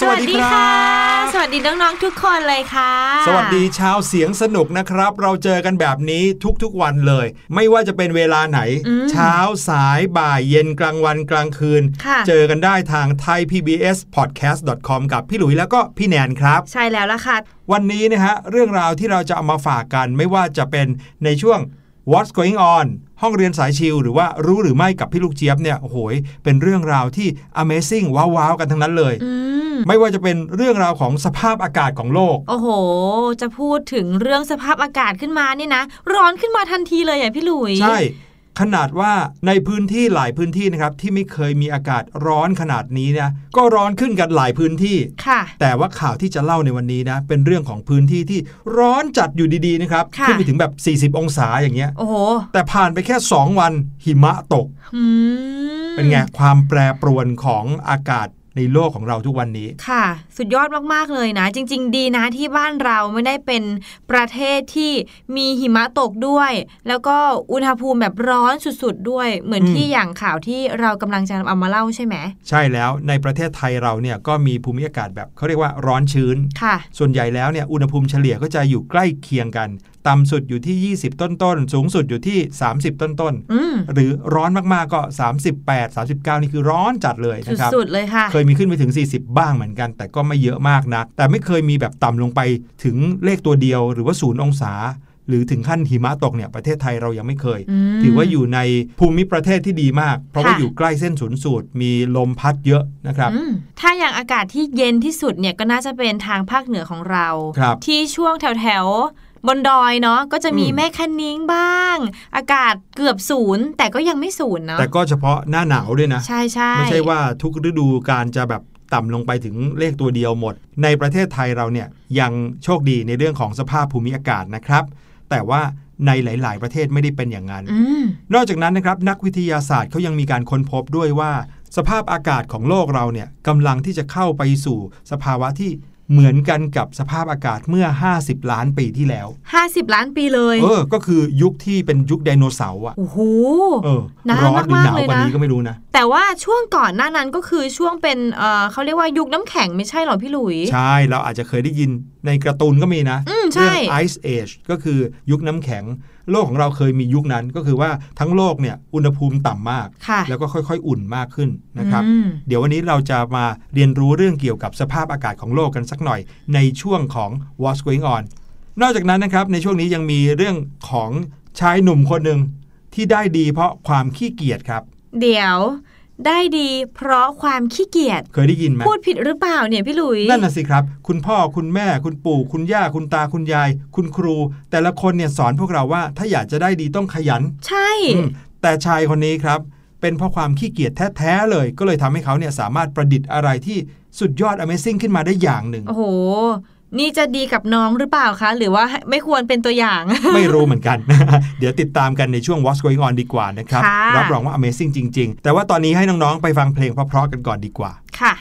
สวัสดีค่ะสวัสดีน้องๆทุกคนเลยค่ะ สวัสดีชาวเสียงสนุกนะครับ เราเจอกันแบบนี้ทุกๆวันเลย ไม่ว่าจะเป็นเวลาไหนอืมเช้าสายบ่ายเย็นกลางวันกลางคืนค่ะเจอกันได้ทาง thaipbspodcast.com กับพี่หลุยแล้วก็พี่แนนครับ ใช่แล้วล่ะค่ะ วันนี้นะฮะเรื่องราวที่เราจะเอามาฝากกัน ไม่ว่าจะเป็นในช่วง What's Going On ห้องเรียนสายชิลหรือว่ารู้หรือไม่กับพี่ลูกเจี๊ยบเนี่ยโอ้โหยเป็นเรื่องราวที่ Amazing ว้าวๆกันทั้งนั้นเลยอืม ไม่ว่าจะเป็นเรื่องราวของสภาพอากาศของโลก โอ้โห จะพูดถึงเรื่องสภาพอากาศขึ้นมาเนี่ยนะ ร้อนขึ้นมาทันทีเลยอะพี่หลุย ใช่ขนาดว่าในพื้นที่หลายพื้นที่นะครับ ที่ไม่เคยมีอากาศร้อนขนาดนี้นะก็ร้อนขึ้นกันหลายพื้นที่ค่ะ แต่ว่าข่าวที่จะเล่าในวันนี้นะ เป็นเรื่องของพื้นที่ที่ร้อนจัดอยู่ดีๆนะครับค่ะขึ้นไปถึงแบบ 40 องศาอย่างเงี้ยโอ้โหแต่ผ่านไปแค่ 2 วันหิมะตกอืมเป็นไงความแปรปรวนของอากาศ ในโลกของเราทุกวันนี้ ค่ะ สุดยอดมาก ๆ เลยนะ จริง ๆ ดีนะที่บ้านเราไม่ได้เป็นประเทศที่มีหิมะตกด้วย แล้วก็อุณหภูมิแบบร้อนสุด ๆ ด้วย เหมือนอืมที่อย่างข่าวที่เรากำลังจะเอามาเล่าใช่ไหม ใช่แล้วในประเทศไทยเราเนี่ยก็มีภูมิอากาศแบบเขาเรียกว่าร้อนชื้น ค่ะ ส่วนใหญ่แล้วเนี่ยอุณหภูมิเฉลี่ยก็จะอยู่ใกล้เคียงกันต่ำสุดอยู่ที่ 20 ต้นๆ สูงสุดอยู่ที่ 30 ต้นอืมๆหรือร้อนมากๆก็ 38 39 นี่คือร้อนจัดเลยนะครับสุดๆเลยค่ะ เคยมีขึ้นไปถึง 40 บ้างเหมือนกัน แต่ก็ไม่เยอะมากนะ แต่ไม่เคยมีแบบต่ำลงไปถึงเลขตัวเดียวหรือว่าศูนย์องศาหรือถึงขั้นหิมะตกเนี่ยประเทศไทยเรายังไม่เคยอืมถือว่าอยู่ในภูมิประเทศที่ดีมาก เพราะว่าค่ะอยู่ใกล้เส้นศูนย์สูตร มีลมพัดเยอะนะครับอืมถ้าอย่างอากาศที่เย็นที่สุดเนี่ยก็น่าจะเป็นทางภาคเหนือของเราครับที่ช่วงแถวแถวๆ บนดอยเนาะก็จะมีอืมแม่คันนิ้งบ้าง อากาศเกือบศูนย์แต่ก็ยังไม่ศูนย์เนาะแต่ก็เฉพาะหน้าหนาวด้วยนะ ใช่ใช่ไม่ใช่ว่าทุกฤดูการจะแบบต่ำลงไปถึงเลขตัวเดียวหมด ในประเทศไทยเราเนี่ยยังโชคดีในเรื่องของสภาพภูมิอากาศนะครับ แต่ว่าในหลาย ๆ ประเทศไม่ได้เป็นอย่างนั้นอืมนอกจากนั้นนะครับนักวิทยาศาสตร์เขายังมีการค้นพบด้วยว่า สภาพอากาศของโลกเราเนี่ยกำลังที่จะเข้าไปสู่สภาวะที่ เหมือนกันกับสภาพอากาศเมื่อ 50 ล้านปีที่แล้วห้าสิบล้านปีเลย เออ ก็คือยุคที่เป็นยุคไดโนเสาร์อะโอ้โหเออนานร้อนหรือมากๆหนาวกว่าเลยนะนี้ก็ไม่รู้นะ แต่ว่าช่วงก่อนหน้านั้นก็คือช่วงเป็นเออเขาเรียกว่ายุคน้ำแข็งไม่ใช่เหรอพี่หลุย ใช่ เราอาจจะเคยได้ยินในการ์ตูนก็มีนะอืมใช่เรื่อง Ice Age ก็คือยุคน้ำแข็งโลกของเราเคยมียุคนั้นก็คือว่าทั้งโลกเนี่ยอุณหภูมิต่ำมากค่ะแล้วก็ค่อยๆ อุ่นมากขึ้นนะครับอืมเดี๋ยววันนี้เราจะมาเรียนรู้เรื่องเกี่ยวกับสภาพอากาศของโลกกันสักหน่อยในช่วงของ What's Going On นอกจากนั้นนะครับในช่วงนี้ยังมีเรื่องของชายหนุ่มคนหนึ่งที่ได้ดีเพราะความขี้เกียจครับ เดี๋ยว ได้ดีเพราะความขี้เกียจเคยได้ยินไหมพูดผิดหรือเปล่าเนี่ยพี่หลุยนั่นน่ะสิครับ คุณพ่อคุณแม่คุณปู่คุณย่าคุณตาคุณยาย คุณครู แต่ละคนเนี่ยสอนพวกเราว่าถ้าอยากจะได้ดีต้องขยัน ใช่อืมแต่ชายคนนี้ครับ เป็นเพราะความขี้เกียจแท้ๆเลย ก็เลยทำให้เขาเนี่ยสามารถประดิษฐ์อะไรที่สุดยอด Amazing ขึ้นมาได้อย่างหนึ่งโอ้โห นี่จะดีกับน้องหรือเปล่าคะ หรือว่าไม่ควรเป็นตัวอย่าง ไม่รู้เหมือนกัน เดี๋ยวติดตามกันในช่วง What's Going On ดีกว่านะครับค่ะรับรองว่า Amazing จริง ๆ แต่ว่าตอนนี้ให้น้อง ๆ ไปฟังเพลงเพราะๆกันก่อนดีกว่า ค่ะ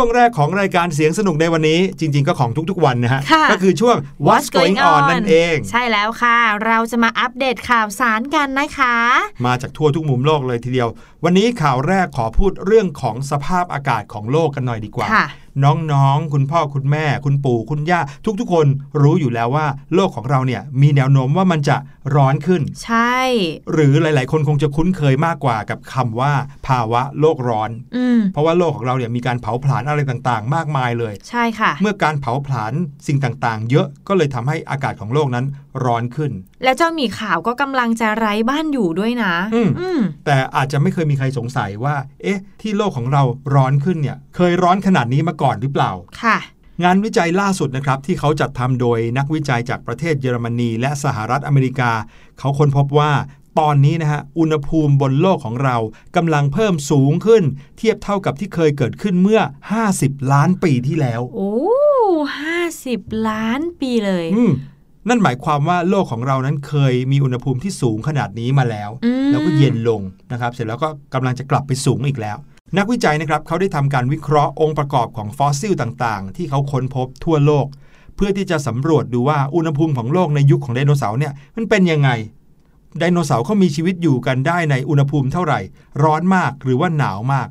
ช่วงแรกของรายการเสียงสนุกในวันนี้ จริง ๆ ก็ของทุกๆวันนะฮะค่ะก็คือช่วง What's Going On นั่นเอง ใช่แล้วค่ะ เราจะมาอัปเดตข่าวสารกันนะคะ มาจากทั่วทุกมุมโลกเลยทีเดียว วันนี้ข่าวแรกขอพูดเรื่องของสภาพอากาศของโลกกันหน่อยดีกว่าค่ะ น้องๆ คุณพ่อคุณแม่ คุณปู่คุณย่า ทุกๆ คนรู้อยู่แล้วว่า โลกของเราเนี่ยมีแนวโน้มว่ามันจะร้อนขึ้น ใช่ หรือหลาย ๆ คนคงจะคุ้นเคยมากกว่ากับคำว่า ภาวะโลกร้อนอืมเพราะว่าโลกของเราเนี่ยมีการเผาผลาญอะไรต่างๆ มากมายเลย ใช่ค่ะ เมื่อการเผาผลาญสิ่งต่างๆ เยอะก็เลยทำให้อากาศของโลกนั้นร้อนขึ้น แล้วเจ้าหมีขาวก็กำลังจะไร้บ้านอยู่ด้วยนะอืมอืมแต่อาจจะไม่เคยมีใครสงสัยว่า เอ๊ะ ที่โลกของเราร้อนขึ้นเนี่ย เคยร้อนขนาดนี้มาก่อนหรือเปล่า ค่ะ งานวิจัยล่าสุดนะครับ ที่เขาจัดทำโดยนักวิจัยจากประเทศเยอรมนีและสหรัฐอเมริกา เขาค้นพบว่าตอนนี้นะฮะ อุณหภูมิบนโลกของเรากำลังเพิ่มสูงขึ้น เทียบเท่ากับที่เคยเกิดขึ้นเมื่อ 50 ล้านปีที่แล้ว โอ้ห้าสิบล้านปีเลยอืม นั่นหมายความว่าโลกของเรานั้นเคยมีอุณหภูมิที่สูงขนาดนี้มาแล้วอืมแล้วก็เย็นลงนะครับ เสร็จแล้วก็กำลังจะกลับไปสูงอีกแล้ว นักวิจัยนะครับเขาได้ทำการวิเคราะห์องค์ประกอบของฟอสซิลต่างๆ ที่เขาค้นพบทั่วโลก เพื่อที่จะสำรวจดูว่าอุณหภูมิของโลกในยุคของไดโนเสาร์เนี่ยมันเป็นยังไงไดโนเสาร์เขามีชีวิตอยู่กันได้ในอุณหภูมิเท่าไหร่ ร้อนมากหรือว่าหนาวมาก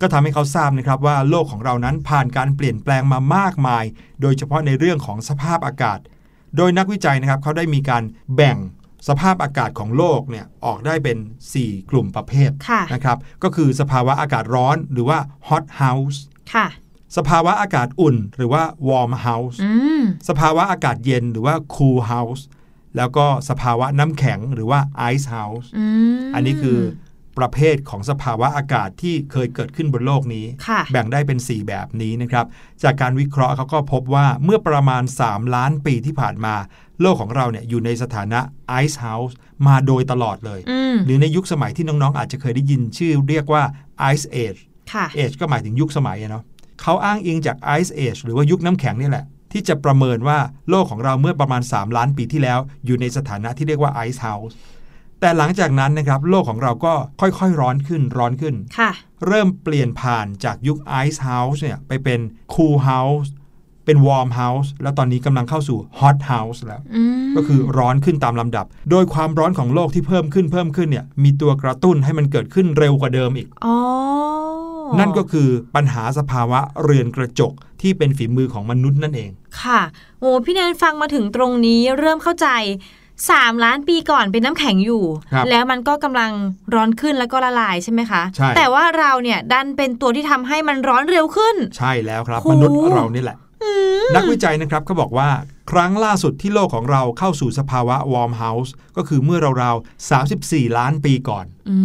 ก็ทำให้เขาทราบนะครับว่าโลกของเรานั้นผ่านการเปลี่ยนแปลงมามากมาย โดยเฉพาะในเรื่องของสภาพอากาศ โดยนักวิจัยนะครับเขาได้มีการแบ่งสภาพอากาศของโลกเนี่ยออกได้เป็น 4 กลุ่มประเภทค่ะนะครับก็คือสภาวะอากาศร้อนหรือว่า hot house ค่ะสภาวะอากาศอุ่น หรือว่า warm house อืมสภาวะอากาศเย็นหรือว่า cool house แล้วก็สภาวะน้ำแข็งหรือว่า ice house อืมอันนี้คือ ประเภทของสภาวะอากาศที่เคยเกิดขึ้นบนโลกนี้ค่ะแบ่งได้เป็น 4 แบบนี้นะครับ จากการวิเคราะห์เขาก็พบว่าเมื่อประมาณ 3 ล้านปีที่ผ่านมา โลกของเราเนี่ยอยู่ในสถานะ ice house มาโดยตลอดเลยอืมหรือในยุคสมัยที่น้อง ๆ อาจจะเคยได้ยินชื่อเรียกว่า ice age ค่ะ age ก็หมายถึงยุคสมัยอะเนาะเขาอ้างอิงจาก ice age หรือว่ายุคน้ำแข็งนี่แหละที่จะประเมินว่าโลกของเราเมื่อประมาณ 3 ล้านปีที่แล้ว อยู่ในสถานะที่เรียกว่า ice house แต่หลังจากนั้นนะครับโลกของเราก็ค่อยๆ ร้อนขึ้นร้อนขึ้น ค่ะ เริ่มเปลี่ยนผ่านจากยุค Ice House เนี่ยไปเป็น Cool House เป็น Warm House แล้วตอนนี้กำลังเข้าสู่ Hot House แล้ว อืมก็คือร้อนขึ้นตามลำดับ โดยความร้อนของโลกที่เพิ่มขึ้นเพิ่มขึ้นเนี่ยมีตัวกระตุ้นให้มันเกิดขึ้นเร็วกว่าเดิมอีก อ๋อนั่นก็คือปัญหาสภาวะเรือนกระจกที่เป็นฝีมือของมนุษย์นั่นเอง ค่ะ โอ้พี่แนนฟังมาถึงตรงนี้เริ่มเข้าใจ สามล้านปีก่อนเป็นน้ำแข็งอยู่ครับแล้วมันก็กำลังร้อนขึ้นแล้วก็ละลายใช่ไหมคะใช่แต่ว่าเราเนี่ยดันเป็นตัวที่ทำให้มันร้อนเร็วขึ้น ใช่แล้วครับโหมนุษย์เรานี่แหละ นักวิจัยนะครับเขาบอกว่าครั้งล่าสุดที่โลกของเราเข้าสู่สภาวะ Warm House ก็คือเมื่อราวๆ34 ล้านปีก่อนอื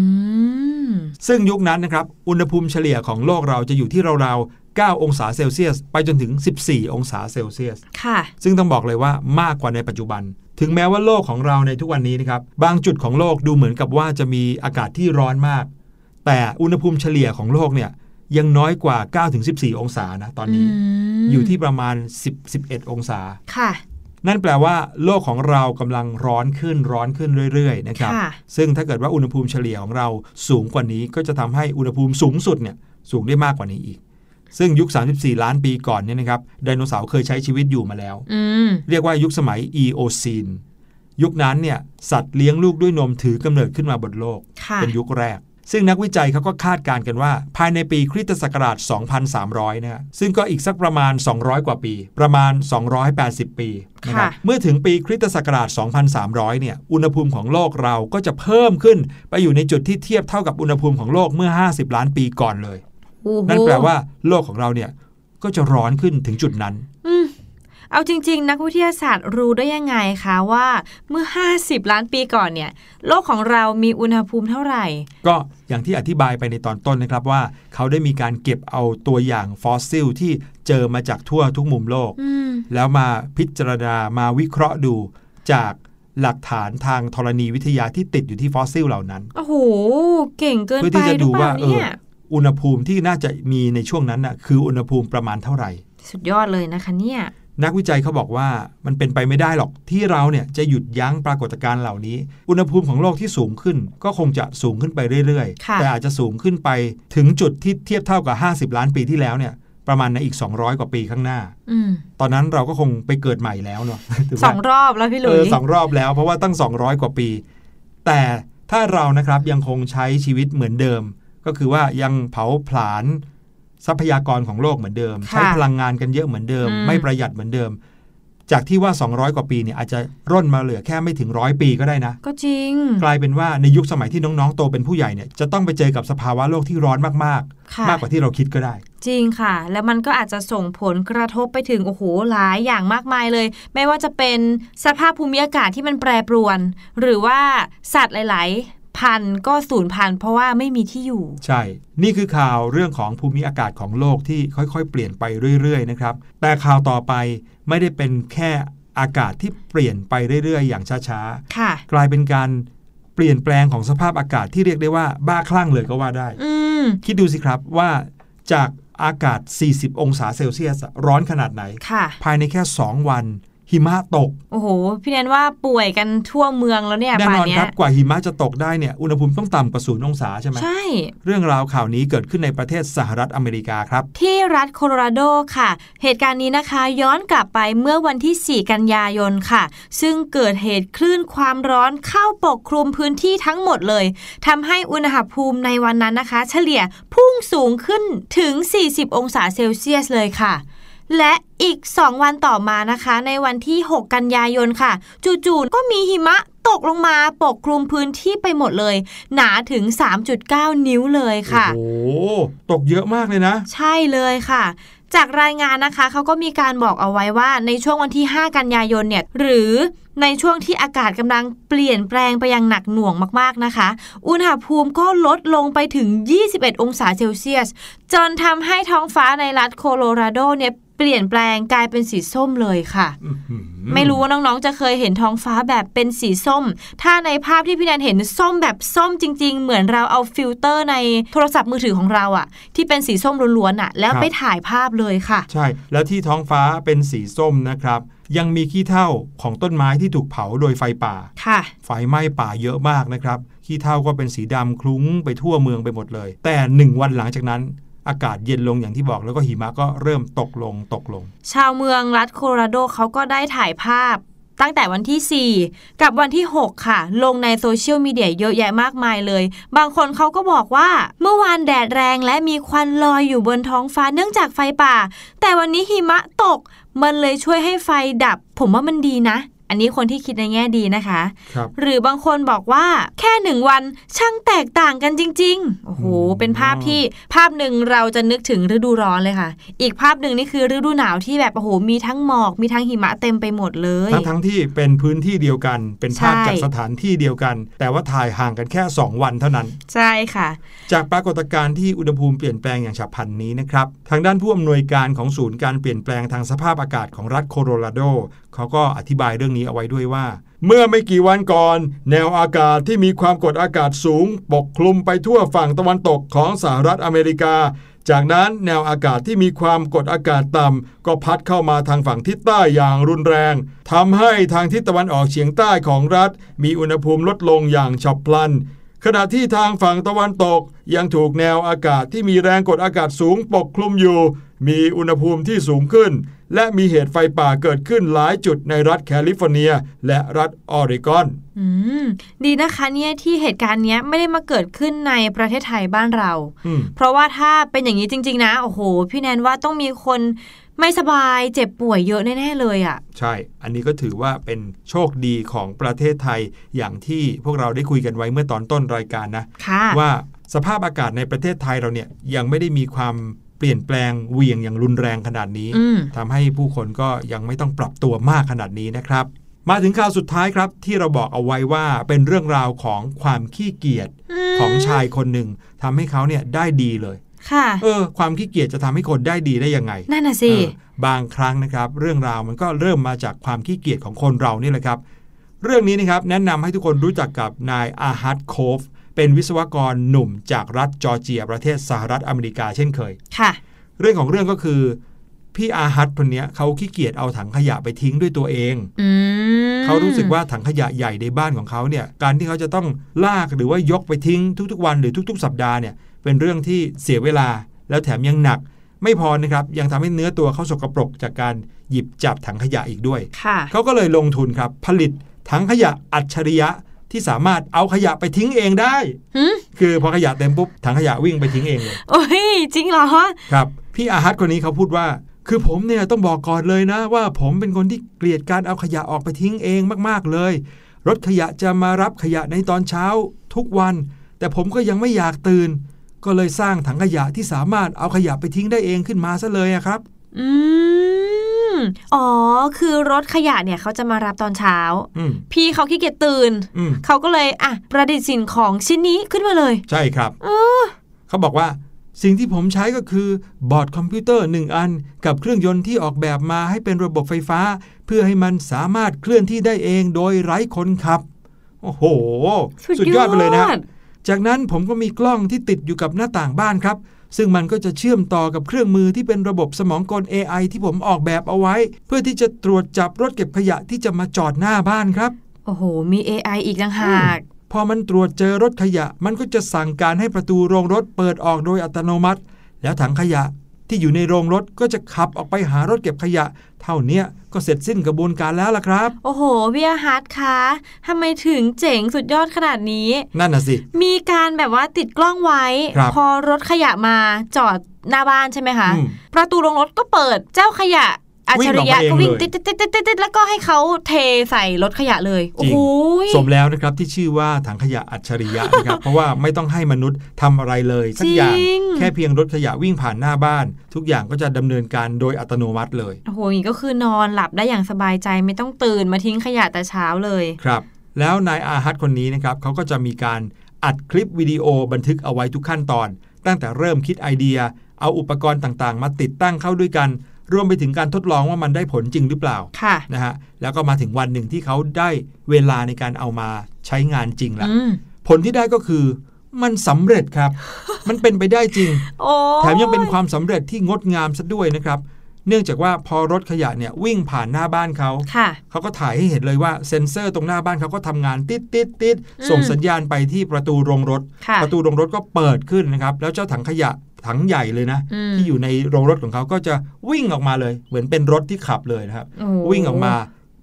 มซึ่งยุคนั้นนะครับ อุณหภูมิเฉลี่ยของโลกเราจะอยู่ที่ราวๆ9 องศาเซลเซียส ไปจนถึง 14 องศาเซลเซียส ค่ะ ซึ่งต้องบอกเลยว่ามากกว่าในปัจจุบัน ถึงแม้ว่าโลกของเราในทุกวันนี้นะครับบางจุดของโลกดูเหมือนกับว่าจะมีอากาศที่ร้อนมาก แต่อุณหภูมิเฉลี่ยของโลกเนี่ยยังน้อยกว่า 9-14 องศานะตอนนี้มอยู่ที่ประมาณ 10-11 องศาค่ะ นั่นแปลว่า โลกของเรากำลังร้อนขึ้นร้อนขึ้นเรื่อยๆนะครับค่ะซึ่งถ้าเกิดว่าอุณหภูมิเฉลี่ยของเราสูงกว่านี้ก็จะทำให้อุณหภูมิสูงสุดเนี่ยสูงได้มากกว่านี้อีก ซึ่งยุค 34 ล้านปีก่อนเนี่ยนะครับไดโนเสาร์เคยใช้ชีวิตอยู่มาแล้วอืมเรียกว่ายุคสมัยอีโอซีน ยุคนั้นเนี่ยสัตว์เลี้ยงลูกด้วยนมถือกำเนิดขึ้นมาบนโลกค่ะเป็นยุคแรก ซึ่งนักวิจัยเขาก็คาดการณ์กันว่า ภายในปีคริสตศักราช 2300 นะฮะซึ่งก็อีกสักประมาณ 200 กว่าปี ประมาณ 280 ปีนะครับค่ะเมื่อถึงปีคริสตศักราช 2300 เนี่ยอุณหภูมิของโลกเราก็จะเพิ่มขึ้น ไปอยู่ในจุดที่เทียบเท่ากับอุณหภูมิของโลกเมื่อ 50 ล้านปีก่อนเลยโอ้โห นั่นแปลว่าโลกของเราเนี่ยก็จะร้อนขึ้นถึงจุดนั้นอืมเอาจริง ๆ นักวิทยาศาสตร์รู้ได้ยังไงคะว่าเมื่อ 50 ล้านปีก่อนเนี่ยโลกของเรามีอุณหภูมิเท่าไหร่ ก็อย่างที่อธิบายไปในตอนต้นนะครับว่า เขาได้มีการเก็บเอาตัวอย่างฟอสซิลที่เจอมาจากทั่วทุกมุมโลกอืมแล้วมาพิจารณามาวิเคราะห์ดูจากหลักฐานทางธรณีวิทยาที่ติดอยู่ที่ฟอสซิลเหล่านั้น โอ้โห เก่งเกินไปหรือเปล่าเนี่ย เพื่อไปที่จะหรืดูว่าล่าเออ อุณหภูมิที่น่าจะมีในช่วงนั้นน่ะคืออุณหภูมิประมาณเท่าไหร่ สุดยอดเลยนะคะเนี่ย นักวิจัยเขาบอกว่ามันเป็นไปไม่ได้หรอกที่เราเนี่ยจะหยุดยั้งปรากฏการณ์เหล่านี้ อุณหภูมิของโลกที่สูงขึ้น ก็คงจะสูงขึ้นไปเรื่อยค่ะๆแต่อาจจะสูงขึ้นไปถึงจุดที่เทียบเท่ากับ 50 ล้านปีที่แล้วเนี่ยประมาณในอีก 200 กว่าปีข้างหน้าอืมตอนนั้นเราก็คงไปเกิดใหม่แล้วเนาะถูกไหมสองรอบแล้วพี่หลุเอยอสองรอบแล้วเพราะว่าตั้ง 200 กว่าปี แต่ถ้าเรานะครับยังคงใช้ชีวิตเหมือนเดิม ก็คือว่ายังเผาผลาญทรัพยากรของโลกเหมือนเดิมค่ะใช้พลังงานกันเยอะเหมือนเดิมอืมไม่ประหยัดเหมือนเดิม จากที่ว่า 200 กว่าปีเนี่ยอาจจะร่นมาเหลือแค่ไม่ถึงร้อยปีก็ได้นะ ก็จริง กลายเป็นว่าในยุคสมัยที่น้องๆโตเป็นผู้ใหญ่เนี่ยจะต้องไปเจอกับสภาวะโลกที่ร้อนมากค่ะๆมากกว่าที่เราคิดก็ได้จริงค่ะ แล้วมันก็อาจจะส่งผลกระทบไปถึง โอ้โห หลายอย่างมากมายเลย ไม่ว่าจะเป็นสภาพภูมิอากาศที่มันแปรปรวน หรือว่าสัตว์หลาย ๆ พันธุ์ก็สูญพันธุ์เพราะว่าไม่มีที่อยู่ ใช่ นี่คือข่าวเรื่องของภูมิอากาศของโลกที่ค่อยๆ เปลี่ยนไปเรื่อยๆนะครับ แต่ข่าวต่อไปไม่ได้เป็นแค่อากาศที่เปลี่ยนไปเรื่อยๆ อย่างช้าค่ะๆกลายเป็นการเปลี่ยนแปลงของสภาพอากาศที่เรียกได้ว่าบ้าคลั่งเลยก็ว่าได้อืมคิดดูสิครับว่าจากอากาศ 40 องศาเซลเซียสอะร้อนขนาดไหนค่ะภายในแค่ 2 วัน หิมะตก โอ้โห พี่แนนว่าป่วยกันทั่วเมืองแล้วเนี่ยแน่ป่านนอนเนี้คยรับ กว่าหิมะจะตกได้เนี่ยอุณหภูมิต้องต่ำกว่าศูนย์องศาใช่ไหมใช่ เรื่องราวข่าวนี้เกิดขึ้นในประเทศสหรัฐอเมริกาครับ ที่รัฐโคโลราโดค่ะ เหตุการณ์นี้นะคะย้อนกลับไปเมื่อวันที่ 4 กันยายนค่ะ ซึ่งเกิดเหตุคลื่นความร้อนเข้าปกคลุมพื้นที่ทั้งหมดเลยทำให้อุณหภูมิในวันนั้นนะคะ เฉลี่ยพุ่งสูงขึ้นถึง 40 องศาเซลเซียสเลยค่ะ และอีก 2 วันต่อมานะคะ ในวันที่ 6 กันยายนค่ะ จู่ๆก็มีหิมะตกลงมาปกคลุมพื้นที่ไปหมดเลย หนาถึง 3.9 นิ้วเลยค่ะ โอ้โหตกเยอะมากเลยนะ ใช่เลยค่ะจากรายงานนะคะเขาก็มีการบอกเอาไว้ว่าในช่วงวันที่ 5 กันยายนเนี่ยหรือในช่วงที่อากาศกำลังเปลี่ยนแปลงไปอย่างหนักหน่วงมากๆนะคะ อุณหภูมิก็ลดลงไปถึง 21 องศาเซลเซียส จนทำให้ท้องฟ้าในรัฐโคโลราโดเนี่ย เปลี่ยนแปลงกลายเป็นสีส้มเลยค่ะอื้อหือไม่รู้ว่าน้องๆจะเคยเห็นท้องฟ้าแบบเป็นสีส้ม ถ้าในภาพที่พี่แนนเห็นส้มแบบส้มจริง ๆ เหมือนเราเอาฟิลเตอร์ในโทรศัพท์มือถือของเราอะที่เป็นสีส้มล้วนๆอะแล้วไปถ่ายภาพเลยค่ะ ใช่ แล้วที่ท้องฟ้าเป็นสีส้มนะครับยังมีขี้เถ้าของต้นไม้ที่ถูกเผาโดยไฟป่า ค่ะ ไฟไหม้ป่าเยอะมากนะครับ ขี้เถ้าก็เป็นสีดำคลุ้งไปทั่วเมืองไปหมดเลย แต่หนึ่งวันหลังจากนั้น อากาศเย็นลงอย่างที่บอกแล้วก็หิมะก็เริ่มตกลงตกลง ชาวเมืองรัฐโคโลราโดเขาก็ได้ถ่ายภาพตั้งแต่วันที่ 4 กับวันที่ 6 ค่ะ ลงในโซเชียลมีเดียเยอะแยะมากมายเลย บางคนเขาก็บอกว่า เมื่อวานแดดแรงและมีควันลอยอยู่บนท้องฟ้าเนื่องจากไฟป่า แต่วันนี้หิมะตก มันเลยช่วยให้ไฟดับ ผมว่ามันดีนะ อันนี้คนที่คิดในแง่ดีนะคะครับหรือบางคนบอกว่าแค่หนึ่งวันช่างแตกต่างกันจริง ๆ โอ้โหอืมเป็นภาพที่ภาพหนึ่งเราจะนึกถึงฤดูร้อนเลยค่ะ อีกภาพหนึ่งนี่คือฤดูหนาวที่แบบโอ้โหมีทั้งหมอกมีทั้งหิมะเต็มไปหมดเลย ทั้งทั้งที่เป็นพื้นที่เดียวกัน เป็นภาพใช่จากสถานที่เดียวกัน แต่ว่าถ่ายห่างกันแค่ 2 วันเท่านั้น ใช่ค่ะ จากปรากฏการณ์ที่อุณหภูมิเปลี่ยนแปลงอย่างฉับพลันนี้นะครับ ทางด้านผู้อำนวยการของศูนย์การเปลี่ยนแปลงทางสภาพอากาศของรัฐโคโลราโดเขาก็อธิบายเรื่องนี้เอาไว้ด้วยว่า เมื่อไม่กี่วันก่อน แนวอากาศที่มีความกดอากาศสูง ปกคลุมไปทั่วฝั่งตะวันตกของสหรัฐอเมริกา จากนั้นแนวอากาศที่มีความกดอากาศต่ำก็พัดเข้ามาทางฝั่งทิศใต้อย่างรุนแรงทำให้ทางทิศตะวันออกเฉียงใต้ของรัฐ มีอุณหภูมิลดลงอย่างฉับพลันขณะที่ทางฝั่งตะวันตกยังถูกแนวอากาศที่มีแรงกดอากาศสูงปกคลุมอยู่ มีอุณหภูมิที่สูงขึ้น และมีเหตุไฟป่าเกิดขึ้นหลายจุดในรัฐแคลิฟอร์เนีย และรัฐออริกอนอืมดีนะคะเนี่ยที่เหตุการณ์เนี้ยไม่ได้มาเกิดขึ้นในประเทศไทยบ้านเราอืมเพราะว่าถ้าเป็นอย่างนี้จริง ๆ นะ โอ้โห พี่แนนว่าต้องมีคนไม่สบายเจ็บป่วยเยอะแน่ ๆ เลยอะ่ะ ใช่ อันนี้ก็ถือว่าเป็นโชคดีของประเทศไทยอย่างที่พวกเราได้คุยกันไว้เมื่อตอนต้นรายการนะค่ะว่าสภาพอากาศในประเทศไทยเราเนี่ยยังไม่ได้มีความ เปลี่ยนแปลงเหวี่ยงอย่างรุนแรงขนาดนี้อืมทำให้ผู้คนก็ยังไม่ต้องปรับตัวมากขนาดนี้นะครับ มาถึงข่าวสุดท้ายครับ ที่เราบอกเอาไว้ว่าเป็นเรื่องราวของความขี้เกียจของชายคนหนึ่งทำให้เขาเนี่ยได้ดีเลยค่ะเออความขี้เกียจจะทำให้คนได้ดีได้ยังไง นั่นน่ะสิเออบางครั้งนะครับ เรื่องราวมันก็เริ่มมาจากความขี้เกียจของคนเรานี่แหละครับ เรื่องนี้นะครับแนะนำให้ทุกคนรู้จักกับนายอาฮัตโคฟ เป็นวิศวกรหนุ่มจากรัฐจอร์เจีย ประเทศสหรัฐอเมริกาเช่นเคย ค่ะ เรื่องของเรื่องก็คือ พี่อาฮัตคนเนี้ยเขาขี้เกียจเอาถังขยะไปทิ้งด้วยตัวเอง อืมเขารู้สึกว่าถังขยะใหญ่ในบ้านของเขาเนี่ย การที่เขาจะต้องลากหรือว่ายกไปทิ้งทุกๆวันหรือทุก ๆ สัปดาห์เนี่ย เป็นเรื่องที่เสียเวลา แล้วแถมยังหนัก ไม่พอนะครับ ยังทำให้เนื้อตัวเขาสกปรกจากการหยิบจับถังขยะอีกด้วย ค่ะ เขาก็เลยลงทุนครับผลิตถังขยะอัจฉริยะ ที่สามารถเอาขยะไปทิ้งเองได้หืมคือพอขยะเต็มปุ๊บถังขยะวิ่งไปทิ้งเองเลยโอ้ยจริงเหรอครับพี่อาฮัตคนนี้เขาพูดว่า คือผมเนี่ยต้องบอกก่อนเลยนะ ว่าผมเป็นคนที่เกลียดการเอาขยะออกไปทิ้งเองมากๆเลย รถขยะจะมารับขยะในตอนเช้าทุกวัน แต่ผมก็ยังไม่อยากตื่น ก็เลยสร้างถังขยะที่สามารถเอาขยะไปทิ้งได้เองขึ้นมาซะเลยอะครับ อืม อ๋อ คือรถขยะเนี่ยเขาจะมารับตอนเช้าอืมพี่เขาขี้เกียจตื่นอืมเขาก็เลยอะประดิษฐ์สิ่งของชิ้นนี้ขึ้นมาเลย ใช่ครับเขาบอกว่าสิ่งที่ผมใช้ก็คือบอร์ดคอมพิวเตอร์หนึ่งอัน กับเครื่องยนต์ที่ออกแบบมาให้เป็นระบบไฟฟ้า เพื่อให้มันสามารถเคลื่อนที่ได้เองโดยไร้คนขับ โอ้โห สุดยอดไปเลยนะ จากนั้นผมก็มีกล้องที่ติดอยู่กับหน้าต่างบ้านครับ ซึ่งมันก็จะเชื่อมต่อกับเครื่องมือที่เป็นระบบสมองกล AI ที่ผมออกแบบเอาไว้ เพื่อที่จะตรวจจับรถเก็บขยะที่จะมาจอดหน้าบ้านครับ โอ้โห มี AI อีกต่างหากพอมันตรวจเจอรถขยะ มันก็จะสั่งการให้ประตูโรงรถเปิดออกโดยอัตโนมัติ แล้วถังขยะที่อยู่ในโรงรถก็จะขับออกไปหารถเก็บขยะ เท่าเนี้ย ก็เสร็จสิ้นกระบวนการแล้วล่ะครับ โอ้โหพี่อาฮาร์ดคะทำไมถึงเจ๋งสุดยอดขนาดนี้ นั่นน่ะสิ มีการแบบว่าติดกล้องไว้ครับพอรถขยะมาจอดหน้าบ้านใช่ไหมคะอืมประตูโรงรถก็เปิด เจ้าขยะ อัจฉริยะวิ่งออกมาเองก็วิ่งเลยติดติดติดติดติดแล้วก็ให้เขาเทใส่รถขยะเลยจโอ้ริงโหสมแล้วนะครับที่ชื่อว่าถังขยะอัจฉริยะนะครับเพราะว่าไม่ต้องให้มนุษย์ทำอะไรเลยสักอย่างจริงแค่เพียงรถขยะวิ่งผ่านหน้าบ้าน ทุกอย่างก็จะดำเนินการโดยอัตโนมัติเลยโอ้โหอย่างนี้ก็คือนอนหลับได้อย่างสบายใจไม่ต้องตื่นมาทิ้งขยะแต่เช้าเลยครับแล้วนายอาฮัตคนนี้นะครับเขาก็จะมีการอัดคลิปวิดีโอบันทึกเอาไว้ทุกขั้นตอน ตั้งแต่เริ่มคิดไอเดีย เอาอุปกรณ์ต่างๆ มาติดตั้งเข้าด้วยกัน รวมไปถึงการทดลองว่ามันได้ผลจริงหรือเปล่าค่ะนะฮะแล้วก็มาถึงวันหนึ่งที่เขาได้เวลาในการเอามาใช้งานจริงแล้วอืมผลที่ได้ก็คือมันสำเร็จครับ มันเป็นไปได้จริงโอ้แถมยังเป็นความสำเร็จที่งดงามซะด้วยนะครับ เนื่องจากว่าพอรถขยะเนี่ยวิ่งผ่านหน้าบ้านเขาค่ะเขาก็ถ่ายให้เห็นเลยว่าเซ็นเซอร์ตรงหน้าบ้านเขาก็ทำงานติดติดติดอืมส่งสัญญาณไปที่ประตูโรงรถค่ะประตูโรงรถก็เปิดขึ้นนะครับ แล้วเจ้าถังขยะถังใหญ่เลยนะอืมที่อยู่ในโรงรถของเขาก็จะวิ่งออกมาเลย เหมือนเป็นรถที่ขับเลยนะครับโอ้โหวิ่งออกมา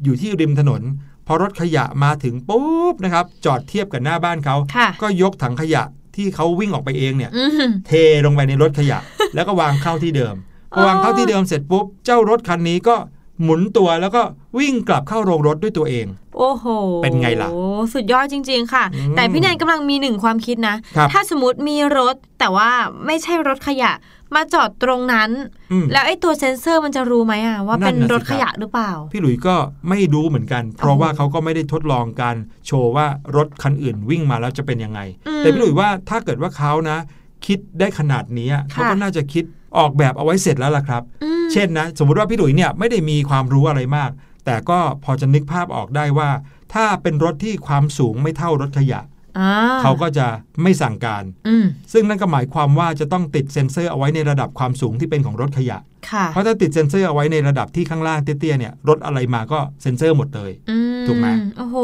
อยู่ที่ริมถนน พอรถขยะมาถึงปุ๊บนะครับ จอดเทียบกับหน้าบ้านเขาค่ะก็ยกถังขยะที่เขาวิ่งออกไปเองเนี่ยอืมเทลงไปในรถขยะ แล้วก็วางเข้าที่เดิมพอ วางเข้าที่เดิมเสร็จปุ๊บ เจ้ารถคันนี้ก็หมุนตัวแล้วก็วิ่งกลับเข้าโรงรถด้วยตัวเอง โอ้โห เป็นไงล่ะ สุดยอดจริง ๆ ค่ะอืมแต่พี่แนนกำลังมีหนึ่งความคิดนะครับถ้าสมมติมีรถแต่ว่าไม่ใช่รถขยะ มาจอดตรงนั้นอืมแล้วไอ้ตัวเซ็นเซอร์มันจะรู้ไหมอะว่าเป็นนั่นน่ะสิรถขยะครับหรือเปล่า พี่หลุยส์ก็ไม่รู้เหมือนกัน เพราะว่าเขาก็ไม่ได้ทดลองการโชว์ว่ารถคันอื่นวิ่งมาแล้วจะเป็นยังไงอืมแต่พี่หลุยส์ว่าถ้าเกิดว่าเขานะ คิดได้ขนาดนี้เขาก็น่าจะคิด ออกแบบเอาไว้เสร็จแล้วล่ะครับอืมเช่นนะ สมมุติว่าพี่หลุยส์เนี่ยไม่ได้มีความรู้อะไรมาก แต่ก็พอจะนึกภาพออกได้ว่า ถ้าเป็นรถที่ความสูงไม่เท่ารถขยะอ่าเขาก็จะไม่สั่งการอืมซึ่งนั่นก็หมายความว่าจะต้องติดเซ็นเซอร์เอาไว้ในระดับความสูงที่เป็นของรถขยะค่ะเพราะถ้าติดเซ็นเซอร์เอาไว้ในระดับที่ข้างล่างเตี้ยๆเนี่ยรถอะไรมาก็เซ็นเซอร์หมดเลยอืถูกไหมโอ้โห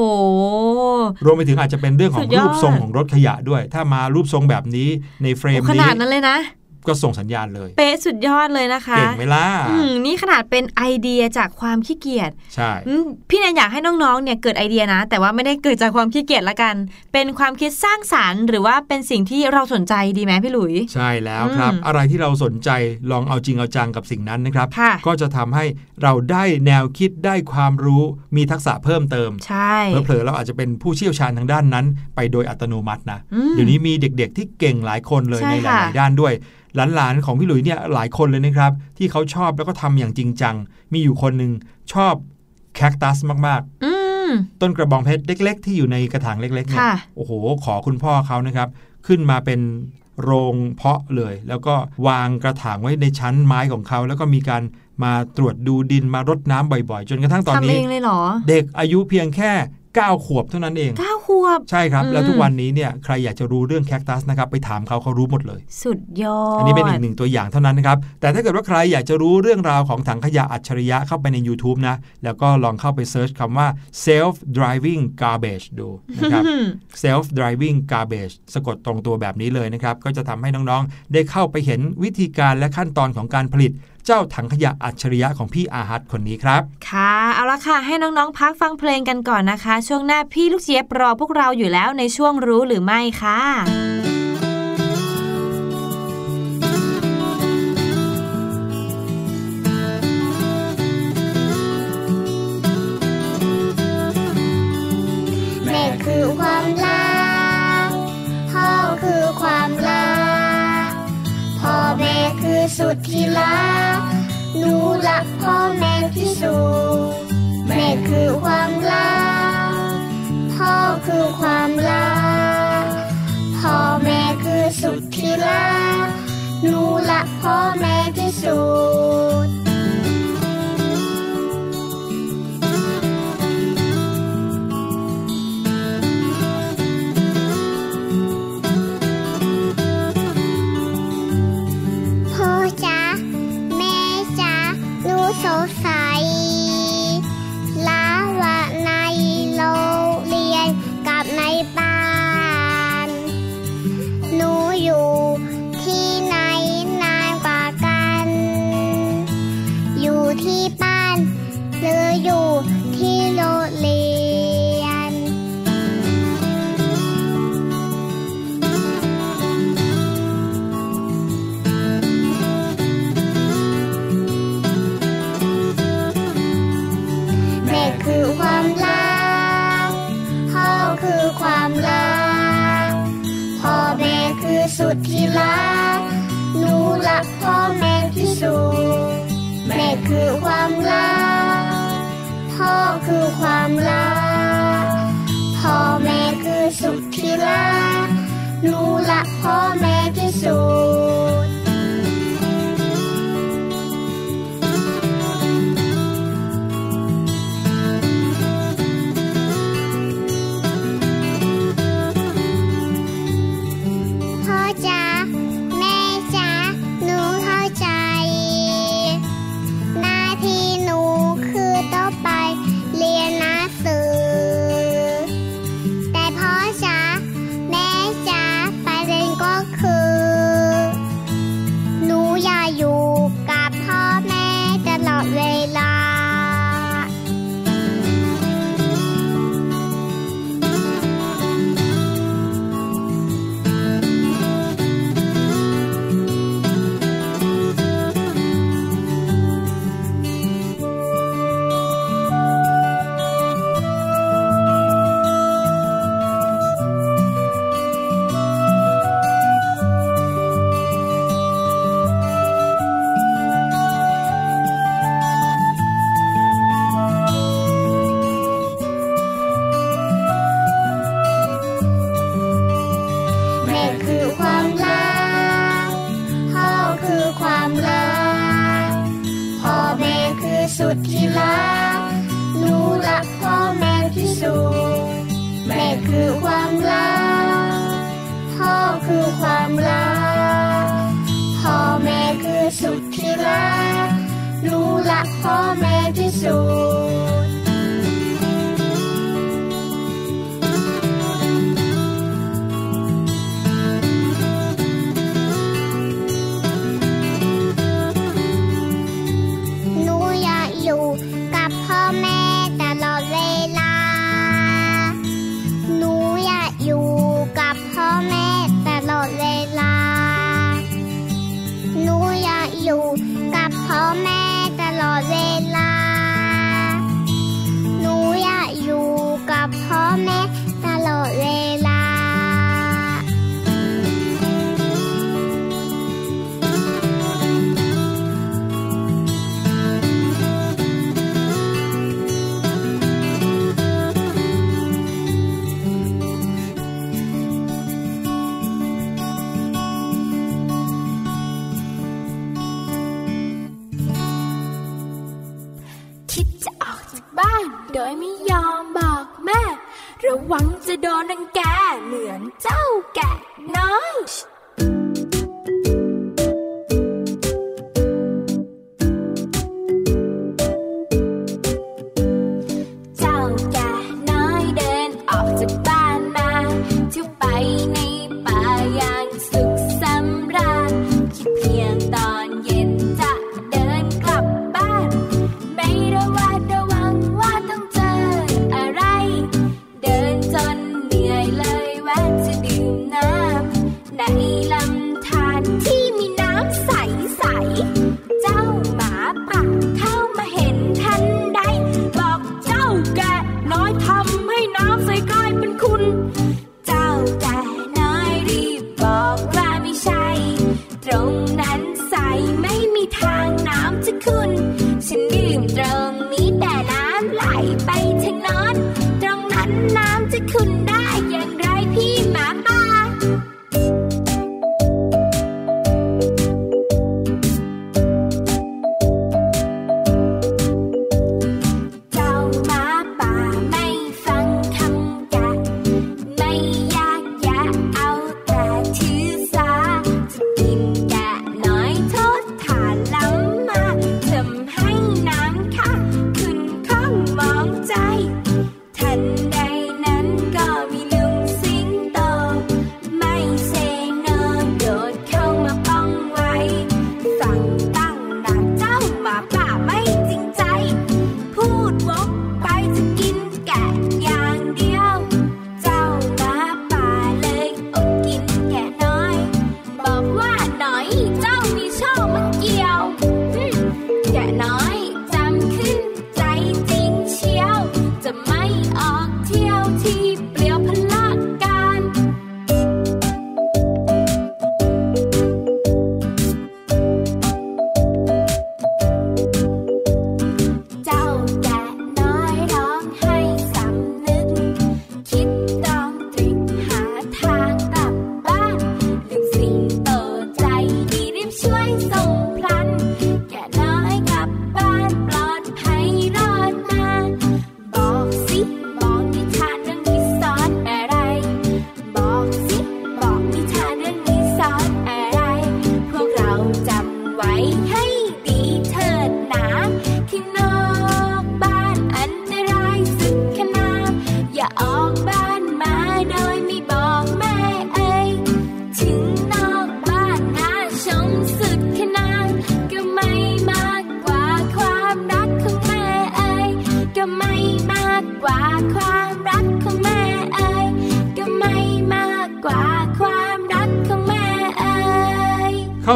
รวมไปถึงอาจจะเป็นเรื่องขอสุดยอดรูปทรงของรถขยะด้วย ถ้ามารูปทรงแบบนี้ในเฟรมนี้ โอ้ขนาดนั้นเลยนะ ก็ส่งสัญญาณเลย เป๊ะสุดยอดเลยนะคะเก่งไหมล่ะอืมนี่ขนาดเป็นไอเดียจากความขี้เกียจใช่อืมพี่แนนอยากให้น้องๆเนี่ยเกิดไอเดียนะ แต่ว่าไม่ได้เกิดจากความขี้เกียจละกัน เป็นความคิดสร้างสารรค์ หรือว่าเป็นสิ่งที่เราสนใจดีไหมพี่หลุย ใช่แล้วครับอืมอะไรที่เราสนใจลองเอาจริงเอาจังกับสิ่งนั้นนะครับค่ะก็จะทำให้เราได้แนวคิดได้ความรู้มีทักษะเพิ่มเติมใช่เผลอๆเราอาจจะเป็นผู้เชี่ยวชาญทางด้านนั้น ไปโดยอัตโนมัตินะอืมเดี๋ยวนี้มีเด็กๆ ที่เก่งหลายคนเลยใช่ในหค่ะลายๆด้านด้วยหลานๆของพี่หลุยเนี่ยหลายคนเลยนะครับ ที่เขาชอบแล้วก็ทำอย่างจริงจัง มีอยู่คนหนึ่งชอบแคคตัสมากอืมๆต้นกระบองเพชรเล็ก ๆ ที่อยู่ในกระถางเล็กๆเนี่ยค่ะโอ้โห ขอคุณพ่อเขานะครับ ขึ้นมาเป็นโรงเพาะเลย แล้วก็วางกระถางไว้ในชั้นไม้ของเขา แล้วก็มีการมาตรวจดูดินมารดน้ำบ่อยๆ จนกระทั่งตอนทำเอนี้งเลยเหรอเด็กอายุเพียงแค่ 9 ขวบเท่านั้นเองเก้าขวบ ใช่ครับอืมแล้วทุกวันนี้เนี่ยใครอยากจะรู้เรื่องแคคตัสนะครับไปถามเขาเขารู้หมดเลย สุดยอด อันนี้เป็นอีกหนึ่งตัวอย่างเท่านั้นนะครับ แต่ถ้าเกิดว่าใครอยากจะรู้เรื่องราวของถังขยะอัจฉริยะเข้าไปใน YouTube นะ แล้วก็ลองเข้าไปเซิร์ชคำว่า self driving garbage ดูนะครับ self driving garbage สะกดตรงตัวแบบนี้เลยนะครับ ก็จะทำให้น้องๆ ได้เข้าไปเห็นวิธีการและขั้นตอนของการผลิต เจ้าถังขยะอัจฉริยะของพี่อาฮัตคนนี้ครับ ค่ะ เอาละค่ะ ให้น้องๆพักฟังเพลงกันก่อนนะคะ ช่วงหน้าพี่ลูกเจี๊ยบรอพวกเราอยู่แล้วในช่วงรู้หรือไม่ค่ะ รักพ่อแม่ที่สุดแม่คือความรัก พ่อคือความรัก พ่อแม่คือสุดที่รักหนูรักพ่อแม่ที่สุด นูรักพ่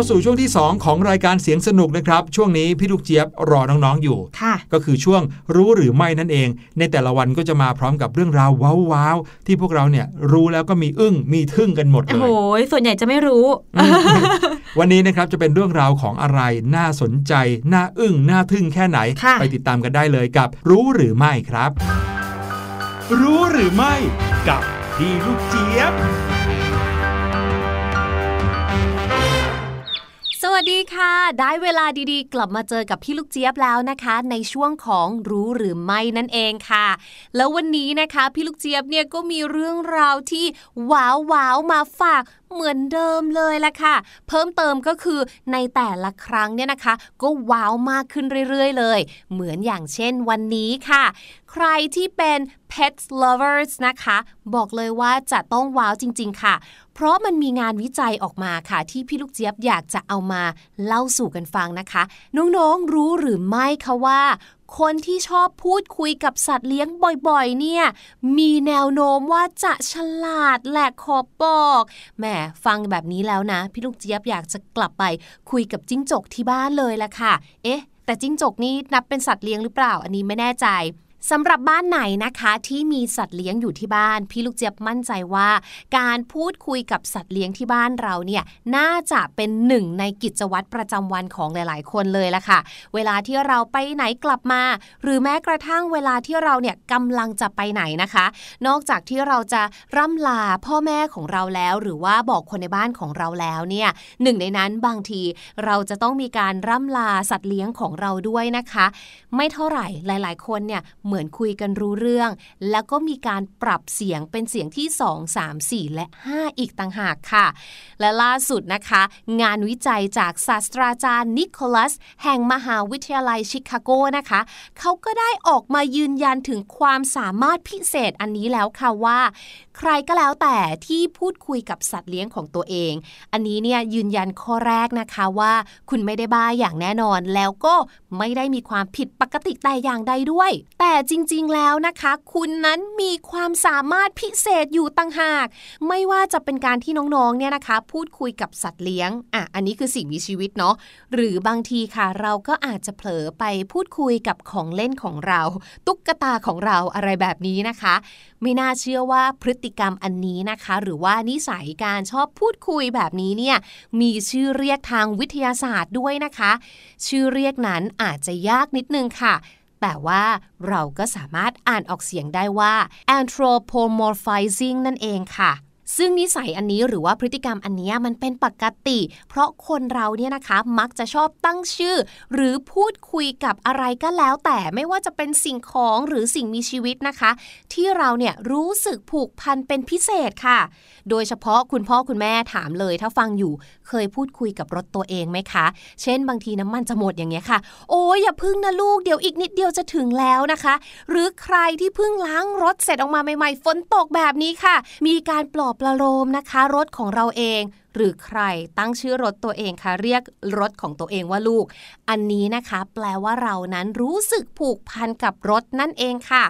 สู่ช่วงที่ 2 ของรายการเสียงสนุกนะครับ ช่วงนี้พี่ลูกเจี๊ยบรอน้องๆอยู่ค่ะ ก็คือช่วงรู้หรือไม่นั่นเอง ในแต่ละวันก็จะมาพร้อมกับเรื่องราวว้าวๆที่พวกเราเนี่ยรู้แล้วก็มีอึ้งมีทึ่งกันหมดเลโอ้โหยส่วนใหญ่จะไม่รู้ วันนี้นะครับจะเป็นเรื่องราวของอะไรน่าสนใจ น่าอึ้งน่าทึ่งแค่ไหนค่ะไปติดตามกันได้เลยกับ รู้หรือไม่ครับ รู้หรือไม่กับพี่ลูกเจี๊ยบ วัสดีค่ะ ได้เวลาดีๆ กลับมาเจอกับพี่ลูกเจี๊ยบแล้วนะคะ ในช่วงของรู้หรือไม่นั่นเองค่ะ แล้ววันนี้นะคะ พี่ลูกเจี๊ยบเนี่ยก็มีเรื่องราวที่ว้าวว้าวมาฝาก เหมือนเดิมเลยละค่ะ เพิ่มเติมก็คือในแต่ละครั้งเนี่ยนะคะ ก็ว้าวมากขึ้นเรื่อยๆ เลย เหมือนอย่างเช่นวันนี้ค่ะ ใครที่เป็น pet lovers นะคะ บอกเลยว่าจะต้องว้าวจริง ๆ ค่ะ เพราะมันมีงานวิจัยออกมาค่ะ ที่พี่ลูกเจี๊ยบอยากจะเอามาเล่าสู่กันฟังนะคะ น้องๆรู้หรือไม่คะว่า คนที่ชอบพูดคุยกับสัตว์เลี้ยงบ่อยๆ เนี่ย มีแนวโน้มว่าจะฉลาดแหละขอบอกแหมฟังแบบนี้แล้วนะ พี่ลูกเจี๊ยบอยากจะกลับไปคุยกับจิ้งจกที่บ้านเลยละค่ะ เอ๊ะ แต่จิ้งจกนี่นับเป็นสัตว์เลี้ยงหรือเปล่า อันนี้ไม่แน่ใจ สำหรับบ้านไหนนะคะที่มีสัตว์เลี้ยงอยู่ที่บ้าน พี่ลูกเจี๊ยบมั่นใจว่า การพูดคุยกับสัตว์เลี้ยงที่บ้านเราเนี่ยน่าจะเป็นหนึ่งในกิจวัตรประจำวันของหลาย ๆ คนเลยละค่ะ เวลาที่เราไปไหนกลับมา หรือแม้กระทั่งเวลาที่เราเนี่ยกำลังจะไปไหนนะคะ นอกจากที่เราจะร่ำลาพ่อแม่ของเราแล้ว หรือว่าบอกคนในบ้านของเราแล้วเนี่ยหนึ่งในนั้นบางทีเราจะต้องมีการร่ำลาสัตว์เลี้ยงของเราด้วยนะคะ ไม่เท่าไหร่หลาย ๆ คนเนี่ยเหมือนคุยกันรู้เรื่อง แล้วก็มีการปรับเสียงเป็นเสียงที่ 2 3 4 และ 5 อีกต่างหากค่ะ และล่าสุดนะคะ งานวิจัยจากศาสตราจารย์นิโคลัส แห่งมหาวิทยาลัยชิคาโกนะคะ เขาก็ได้ออกมายืนยันถึงความสามารถพิเศษอันนี้แล้วค่ะว่า ใครก็แล้วแต่ที่พูดคุยกับสัตว์เลี้ยงของตัวเอง อันนี้เนี่ยยืนยันข้อแรกนะคะว่า คุณไม่ได้บ้าอย่างแน่นอน แล้วก็ไม่ได้มีความผิดปกติแต่อย่างใดด้วย แต่จริงๆแล้วนะคะ คุณนั้นมีความสามารถพิเศษอยู่ต่างหาก ไม่ว่าจะเป็นการที่น้องๆเนี่ยนะคะ พูดคุยกับสัตว์เลี้ยงอะอันนี้คือสิ่งมีชีวิตเนาะหรือบางทีค่ะ เราก็อาจจะเผลอไปพูดคุยกับของเล่นของเรา ตุ๊กตาของเราอะไรแบบนี้นะคะ ไม่น่าเชื่อว่าพฤติกรรมอันนี้นะคะ หรือว่านิสัยการชอบพูดคุยแบบนี้เนี่ยมีชื่อเรียกทางวิทยาศาสตร์ด้วยนะคะ ชื่อเรียกนั้นอาจจะยากนิดนึงค่ะแต่ว่าเราก็สามารถอ่านออกเสียงได้ว่า anthropomorphizing นั่นเองค่ะ ซึ่งนิสัยอันนี้หรือว่าพฤติกรรมอันนี้มันเป็นปกติ เพราะคนเราเนี่ยนะคะมักจะชอบตั้งชื่อ หรือพูดคุยกับอะไรก็แล้ว แต่ไม่ว่าจะเป็นสิ่งของหรือสิ่งมีชีวิตนะคะ ที่เราเนี่ยรู้สึกผูกพันเป็นพิเศษค่ะ โดยเฉพาะคุณพ่อคุณแม่ถามเลย ถ้าฟังอยู่เคยพูดคุยกับรถตัวเองไหมคะ เช่น บางทีน้ำมันจะหมดอย่างเงี้ยค่ะ โอ้ยอย่าพึ่งนะลูกเดี๋ยวอีกนิดเดียวจะถึงแล้วนะคะ หรือใครที่เพิ่งล้างรถเสร็จออกมาใหม่ๆฝนตกแบบนี้ค่ะ มีการปลอบประโลมนะคะ รถของเราเอง หรือใครตั้งชื่อรถตัวเองคะเรียกรถของตัวเองว่าลูก อันนี้นะคะ แปลว่าเรานั้นรู้สึกผูกพันกับรถนั่นเองค่ะ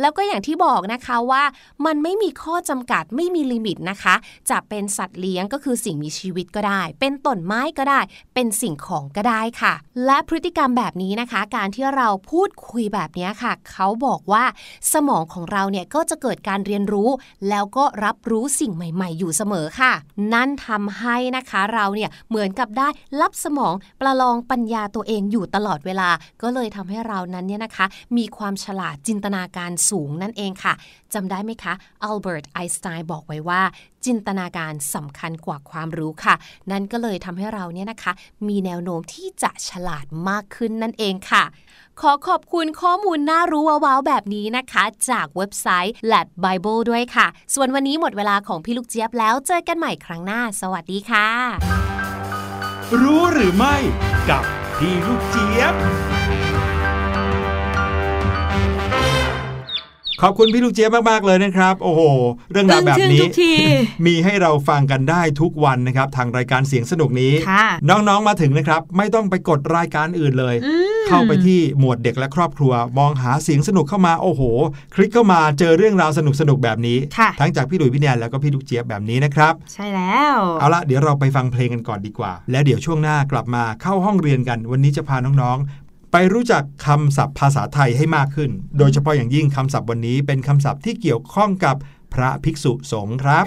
แล้วก็อย่างที่บอกนะคะว่ามันไม่มีข้อจำกัดไม่มีลิมิตนะคะ จะเป็นสัตว์เลี้ยงก็คือสิ่งมีชีวิตก็ได้ เป็นต้นไม้ก็ได้ เป็นสิ่งของก็ได้ค่ะ และพฤติกรรมแบบนี้นะคะ การที่เราพูดคุยแบบนี้ค่ะ เขาบอกว่าสมองของเราเนี่ยก็จะเกิดการเรียนรู้ แล้วก็รับรู้สิ่งใหม่ ๆ อยู่เสมอค่ะ นั่นทำให้นะคะเราเนี่ยเหมือนกับได้รับสมองประลองปัญญาตัวเองอยู่ตลอดเวลา ก็เลยทำให้เรานั้นเนี่ยนะคะ มีความฉลาดจินตนาการสูงนั่นเองค่ะจำได้ไหมคะอัลเบิร์ตไอน์สไตน์บอกไว้ว่า จินตนาการสำคัญกว่าความรู้ค่ะ นั่นก็เลยทำให้เราเนี่ยนะคะ มีแนวโน้มที่จะฉลาดมากขึ้นนั่นเองค่ะ ขอขอบคุณข้อมูลน่ารู้ว้าวๆแบบนี้นะคะ จากเว็บไซต์ l a d Bible ด้วยค่ะ ส่วนวันนี้หมดเวลาของพี่ลูกเจี๊ยบแล้วเจอกันใหม่ครั้งหน้า สวัสดีค่ะ รู้หรือไม่กับพี่ลูกเจี๊ยบ ขอบคุณพี่ลูกเจี๊ยบมาก ๆ เลยนะครับ โอ้โห เรื่องราวแบบทึ่งนี้ทุกทีมีให้เราฟังกันได้ทุกวันนะครับ ทางรายการเสียงสนุกนี้ค่ะน้องๆมาถึงนะครับ ไม่ต้องไปกดรายการอื่นเลยอืมเข้าไปที่หมวดเด็กและครอบครัว มองหาเสียงสนุกเข้ามาโอ้โห คลิกเข้ามาเจอเรื่องราวสนุกๆแบบนี้ค่ะทั้งจากพี่หลุยพี่แนนแล้วก็พี่ลูกเจี๊ยบแบบนี้นะครับ ใช่แล้วเอาละเดี๋ยวเราไปฟังเพลงกันก่อนดีกว่า แล้วเดี๋ยวช่วงหน้ากลับมาเข้าห้องเรียนกัน วันนี้จะพาน้องๆ ไปรู้จักคำศัพท์ภาษาไทยให้มากขึ้น โดยเฉพาะอย่างยิ่งคำศัพท์วันนี้เป็นคำศัพท์ที่เกี่ยวข้องกับพระภิกษุสงฆ์ครับ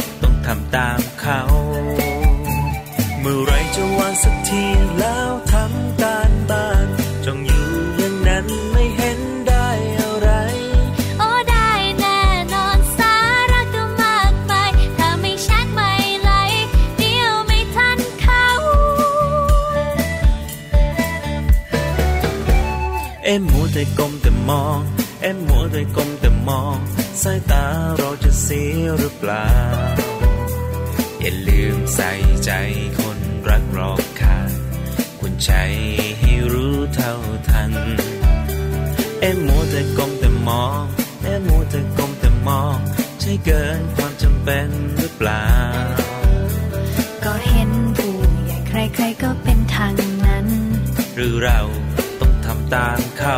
้อง ทำตามเขา เมื่อไรจะวางสักทีแล้วทำการบ้านจงอยู่อย่างนั้นไม่เห็นได้อะไร โอ้ได้แน่นอนสาระก็มากมายถ้าไม่ชัดไม่ไหลเดียวไม่ทันเขา เอ็มมัวแต่ก้มแต่มอง เอ็มมัวแต่ก้มแต่มอง สายตาเราจะเสียหรือเปล่า อย่าลืมใส่ใจคนรักรอบค่าคุรใจให้รู้เท่าทัน เอ็มโมแต่กลมแต่มองเอ็มโมแต่กลมแต่มอง ใช่เกินความจำเป็นหรือเปล่า ก็เห็นผู้ใหญ่ใครๆก็เป็นทางนั้น หรือเราต้องทำตามเขา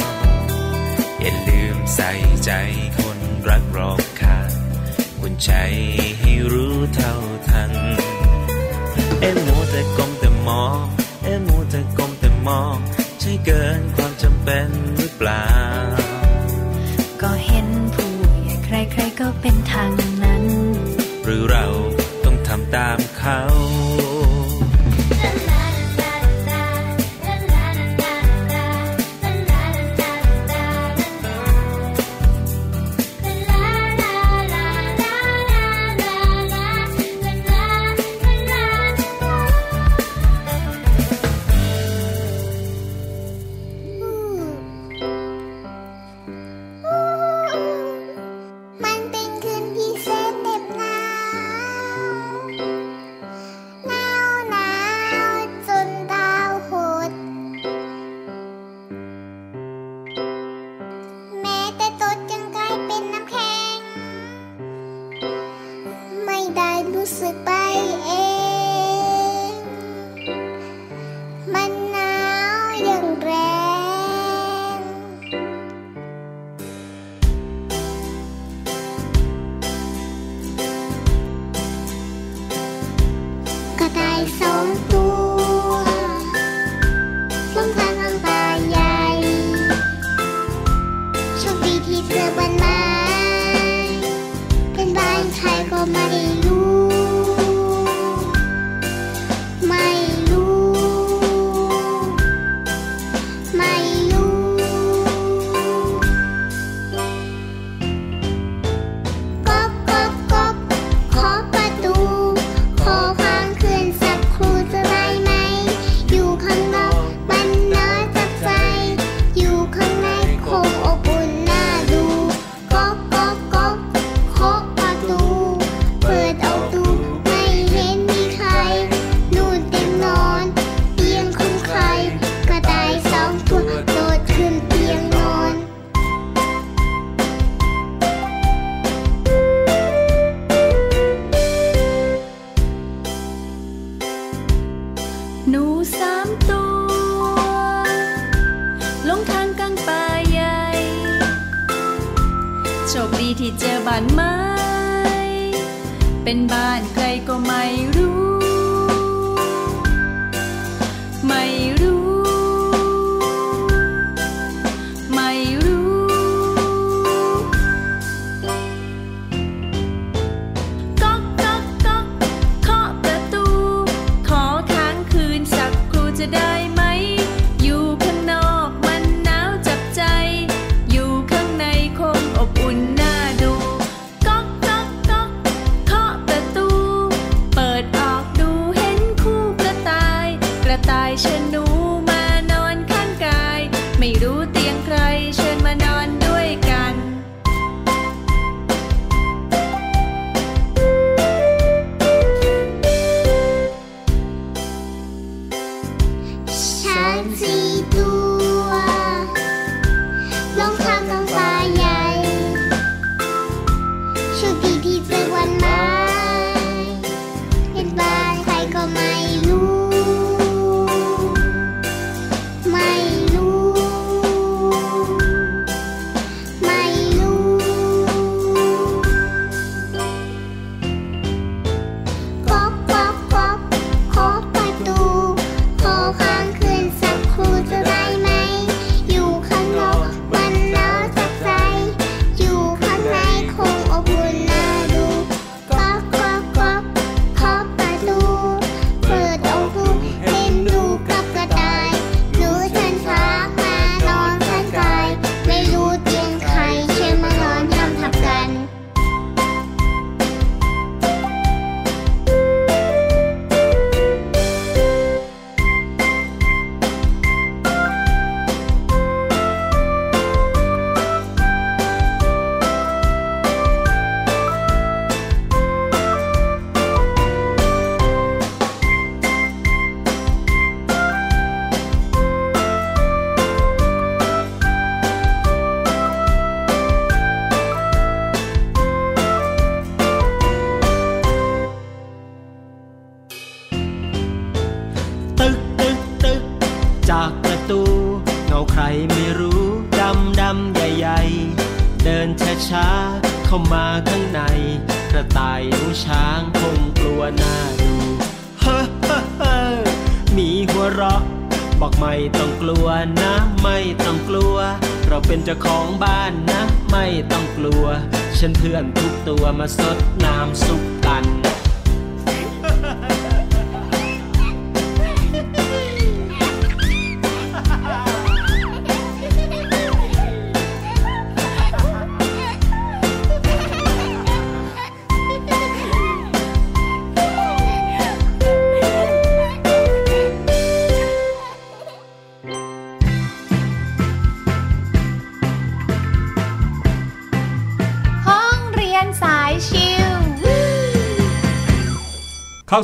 ใส่ใจคนรักรอบค่างควรใจให้รู้เท่าทัน เอ็มมัวแต่ก้มแต่มอง เอ็มมัวแต่ก้มแต่มอง ใช่เกินความจำเป็นหรือเปล่า ก็เห็นผู้ใหญ่ใครๆก็เป็นทางนั้น หรือเราต้องทำตามเขา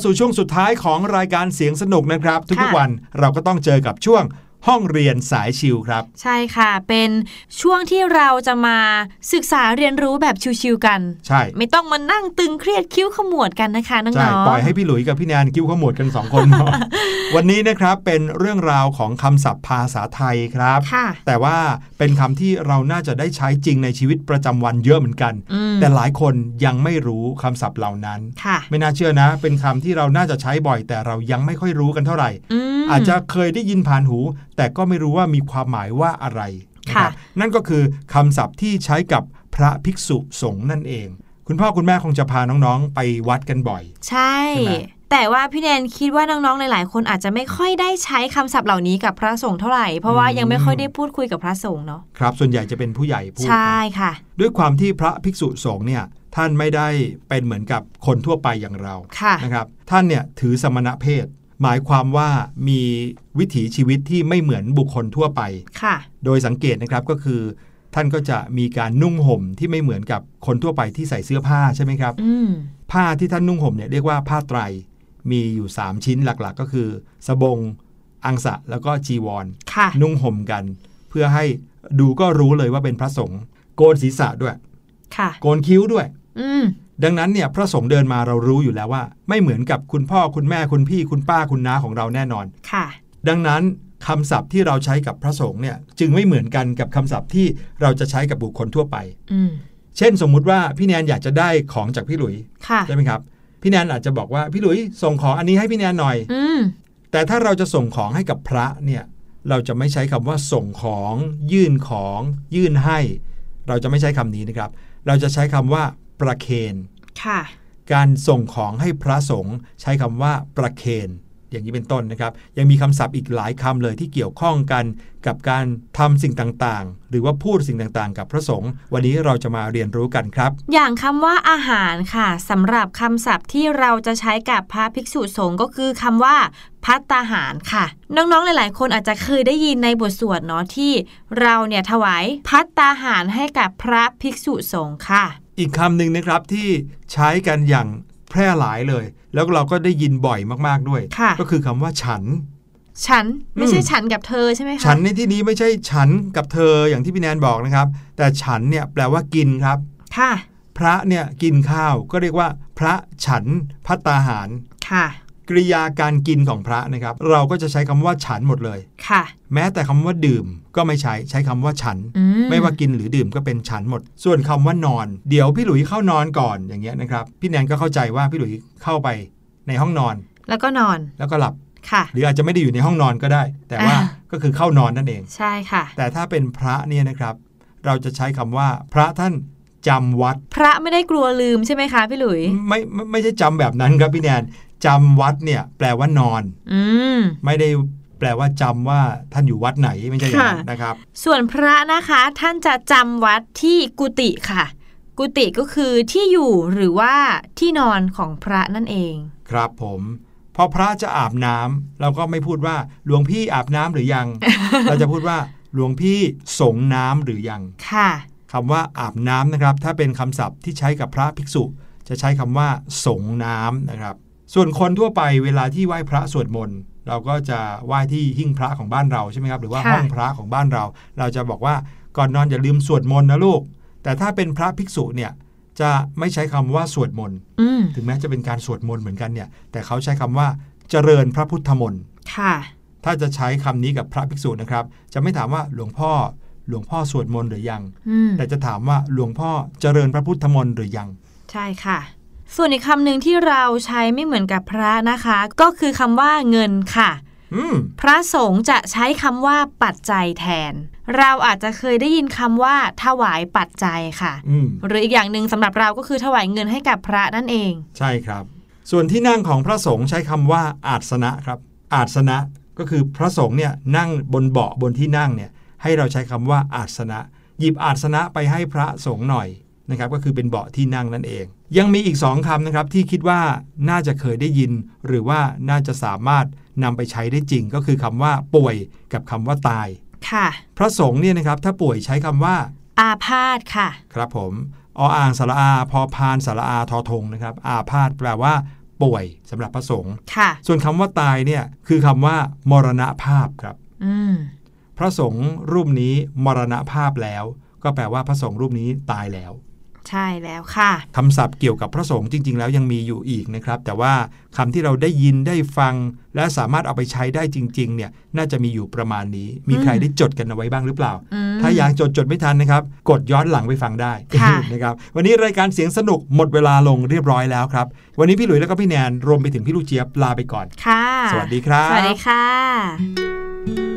สู่ช่วงสุดท้ายของรายการเสียงสนุกนะครับ ทุกค่ะๆวันเราก็ต้องเจอกับช่วง ห้องเรียนสายชิวครับ ใช่ค่ะ เป็นช่วงที่เราจะมาศึกษาเรียนรู้แบบชิวๆกัน ใช่ ไม่ต้องมานั่งตึงเครียดคิ้วขมวดกันนะคะน้องๆใช่ปล่อยให้พี่หลุยส์กับพี่แนนคิ้วขมวดกันสองคนเนาะวันนี้นะครับเป็นเรื่องราวของคำศัพท์ภาษาไทยครับค่ะแต่ว่าเป็นคำที่เราน่าจะได้ใช้จริงในชีวิตประจำวันเยอะเหมือนกันอืมแต่หลายคนยังไม่รู้คำศัพท์เหล่านั้นค่ะไม่น่าเชื่อนะ เป็นคำที่เราน่าจะใช้บ่อย แต่เรายังไม่ค่อยรู้กันเท่าไหร่อืมอาจจะเคยได้ยินผ่านหูแต่ก็ไม่รู้ว่ามีความหมายว่าอะไรนะครับค่ะนั่นก็คือคำศัพท์ที่ใช้กับพระภิกษุสงฆ์นั่นเอง คุณพ่อคุณแม่คงจะพาน้องๆ ไปวัดกันบ่อย ใช่ใช่ไหมแต่ว่าพี่แนนคิดว่าน้องๆ หลายๆ คนอาจจะไม่ค่อยได้ใช้คำศัพท์เหล่านี้กับพระสงฆ์เท่าไหร่ เพราะว่ายังไม่ค่อยได้พูดคุยกับพระสงฆ์เนาะ ครับ ส่วนใหญ่จะเป็นผู้ใหญ่พูด ใช่ค่ะ ด้วยความที่พระภิกษุสงฆ์เนี่ยท่านไม่ได้เป็นเหมือนกับคนทั่วไปอย่างเราค่ะนะครับ ท่านเนี่ยถือสมณเพศ หมายความว่ามีวิถีชีวิตที่ไม่เหมือนบุคคลทั่วไป ค่ะ โดยสังเกตนะครับก็คือ ท่านก็จะมีการนุ่งห่มที่ไม่เหมือนกับคนทั่วไปที่ใส่เสื้อผ้าใช่ไหมครับ อืม ผ้าที่ท่านนุ่งห่มเนี่ยเรียกว่าผ้าไตร มีอยู่ 3 ชิ้นหลักๆ ก็คือสบง อังสะ แล้วก็จีวร ค่ะ นุ่งห่มกัน เพื่อให้ดูก็รู้เลยว่าเป็นพระสงฆ์โกนศีรษะด้วย ค่ะ โกนคิ้วด้วย อืม ดังนั้นเนี่ยพระสงฆ์เดินมาเรารู้อยู่แล้วว่า ไม่เหมือนกับคุณพ่อคุณแม่คุณพี่คุณป้าคุณน้าของเราแน่นอนค่ะ ดังนั้นคำศัพท์ที่เราใช้กับพระสงฆ์เนี่ยจึงไม่เหมือนกันกับคำศัพท์ที่เราจะใช้กับบุคคลทั่วไปอืมเช่นสมมุติว่าพี่แนนอยากจะได้ของจากพี่หลุยค่ะใช่ไหมครับ พี่แนนอาจจะบอกว่าพี่หลุยส่งของอันนี้ให้พี่แนนหน่อยอืมแต่ถ้าเราจะส่งของให้กับพระเนี่ย เราจะไม่ใช้คำว่าส่งของ ยื่นของ ยื่นให้ เราจะไม่ใช้คำนี้นะครับ เราจะใช้คำว่า ประเคนค่ะการส่งของให้พระสงฆ์ใช้คำว่าประเคน อย่างนี้เป็นต้นนะครับ ยังมีคำศัพท์อีกหลายคำเลยที่เกี่ยวข้องกันกับการทำสิ่งต่างๆ หรือว่าพูดสิ่งต่างๆ กับพระสงฆ์วันนี้เราจะมาเรียนรู้กันครับ อย่างคำว่าอาหารค่ะสำหรับคำศัพท์ที่เราจะใช้กับพระภิกษุสงฆ์ก็คือคำว่าพัตตาหารค่ะ น้องๆ หลาย ๆ คนอาจจะเคยได้ยินในบทสวดเนาะที่ เราเนี่ยถวายพัตตาหารให้กับพระภิกษุสงฆ์ค่ะ อีกคำหนึ่งนะครับที่ใช้กันอย่างแพร่หลายเลย แล้วเราก็ได้ยินบ่อยมากๆด้วยค่ะก็คือคำว่าฉัน ฉันไม่ใช่อืมฉันกับเธอใช่ไหมคะฉันในที่นี้ไม่ใช่ฉันกับเธออย่างที่พี่แนนบอกนะครับ แต่ฉันเนี่ยแปลว่ากินครับ ค่ะ พระเนี่ยกินข้าวก็เรียกว่า พระฉันพัตตาหารค่ะ กริยาการกินของพระนะครับ เราก็จะใช้คำว่าฉันหมดเลยค่ะ แม้แต่คำว่าดื่มก็ไม่ใช้ใช้คำว่าฉันอืไม่ว่ากินหรือดื่มก็เป็นฉันหมด ส่วนคำว่านอน เดี๋ยวพี่หลุยเข้านอนก่อนอย่างเงี้ยนะครับ พี่แนนก็เข้าใจว่าพี่หลุยเข้าไปในห้องนอน แล้วก็นอนแล้วก็หลับค่ะหรืออาจจะไม่ได้อยู่ในห้องนอนก็ได้ แต่ว่าอ่าก็คือเข้านอนนั่นเอง ใช่ค่ะ แต่ถ้าเป็นพระเนี่ยนะครับ เราจะใช้คำว่าพระท่านจำวัด พระไม่ได้กลัวลืมใช่ไหมคะพี่หลุย ไม่ไม่ไม่ใช่จำแบบนั้นครับพี่แนน จำวัดเนี่ย แปลว่านอนอืมไม่ได้แปลว่าจำว่าท่านอยู่วัดไหนไม่ใช่อย่างนั้นค่ะนะครับ ส่วนพระนะคะท่านจะจำวัดที่กุฏิค่ะ กุฏิก็คือที่อยู่หรือว่าที่นอนของพระนั่นเอง ครับผมพอพระจะอาบน้ำเราก็ไม่พูดว่าหลวงพี่อาบน้ำหรือยัง เราจะพูดว่าหลวงพี่สงน้ำหรือยังค่ะคำว่าอาบน้ำนะครับ ถ้าเป็นคำศัพท์ที่ใช้กับพระภิกษุ จะใช้คำว่าสงน้ำนะครับ ส่วนคนทั่วไปเวลาที่ไหว้พระสวดมนต์เราก็จะไหว้ที่หิ้งพระของบ้านเราใช่ไหมครับ หรือว่าค่ะห้องพระของบ้านเรา เราจะบอกว่าก่อนนอนอย่าลืมสวดมนต์นะลูก แต่ถ้าเป็นพระภิกษุเนี่ยจะไม่ใช้คำว่าสวดมนต์อืมถึงแม้จะเป็นการสวดมนต์เหมือนกันเนี่ย แต่เขาใช้คำว่าเจริญพระพุทธมนต์ค่ะ ถ้าจะใช้คำนี้กับพระภิกษุนะครับ จะไม่ถามว่าหลวงพ่อหลวงพ่อสวดมนต์หรือยังอืมแต่จะถามว่าหลวงพ่อเจริญพระพุทธมนต์หรือยัง ใช่ค่ะ ส่วนอีกคำหนึ่งที่เราใช้ไม่เหมือนกับพระนะคะ ก็คือคำว่าเงินค่ะอืมพระสงฆ์จะใช้คำว่าปัจจัยแทน เราอาจจะเคยได้ยินคำว่าถวายปัจจัยค่ะอืมหรืออีกอย่างหนึ่งสำหรับเราก็คือถวายเงินให้กับพระนั่นเอง ใช่ครับ ส่วนที่นั่งของพระสงฆ์ใช้คำว่าอาสนะครับ อาสนะก็คือพระสงฆ์เนี่ยนั่งบนเบาะบนที่นั่งเนี่ยให้เราใช้คำว่าอาสนะ หยิบอาสนะไปให้พระสงฆ์หน่อย นะครับก็คือเป็นเบาะที่นั่งนั่นเอง ยังมีอีกสองคำนะครับที่คิดว่าน่าจะเคยได้ยิน หรือว่าน่าจะสามารถนำไปใช้ได้จริง ก็คือคำว่าป่วยกับคำว่าตายค่ะพระสงฆ์เนี่ยนะครับถ้าป่วยใช้คำว่า อาพาธค่ะ ครับผมออ่างสระอาพอพานสระอาทอทงนะครับอาพาธแปลว่า ป่วยสำหรับพระสงฆ์ค่ะ ส่วนคำว่าตายเนี่ยคือคำว่ามรณภาพครับอืมพระสงฆ์รูปนี้มรณภาพแล้ว ก็แปลว่าพระสงฆ์รูปนี้ตายแล้ว ใช่แล้วค่ะคำศัพท์เกี่ยวกับพระสงฆ์จริง ๆ แล้วยังมีอยู่อีกนะครับ แต่ว่าคำที่เราได้ยินได้ฟัง และสามารถเอาไปใช้ได้จริง ๆ เนี่ยน่าจะมีอยู่ประมาณนี้ มีใครได้จดกันเอาไว้บ้างหรือเปล่าอืมถ้ายังจดจดไม่ทันนะครับ กดย้อนหลังไปฟังได้ค่ะนะครับวันนี้รายการเสียงสนุกหมดเวลาลงเรียบร้อยแล้วครับ วันนี้พี่หลุยส์แล้วก็พี่แนนรวมไปถึงพี่ลูกเจี๊ยบลาไปก่อนค่ะ สวัสดีครับสวัสดีค่ะ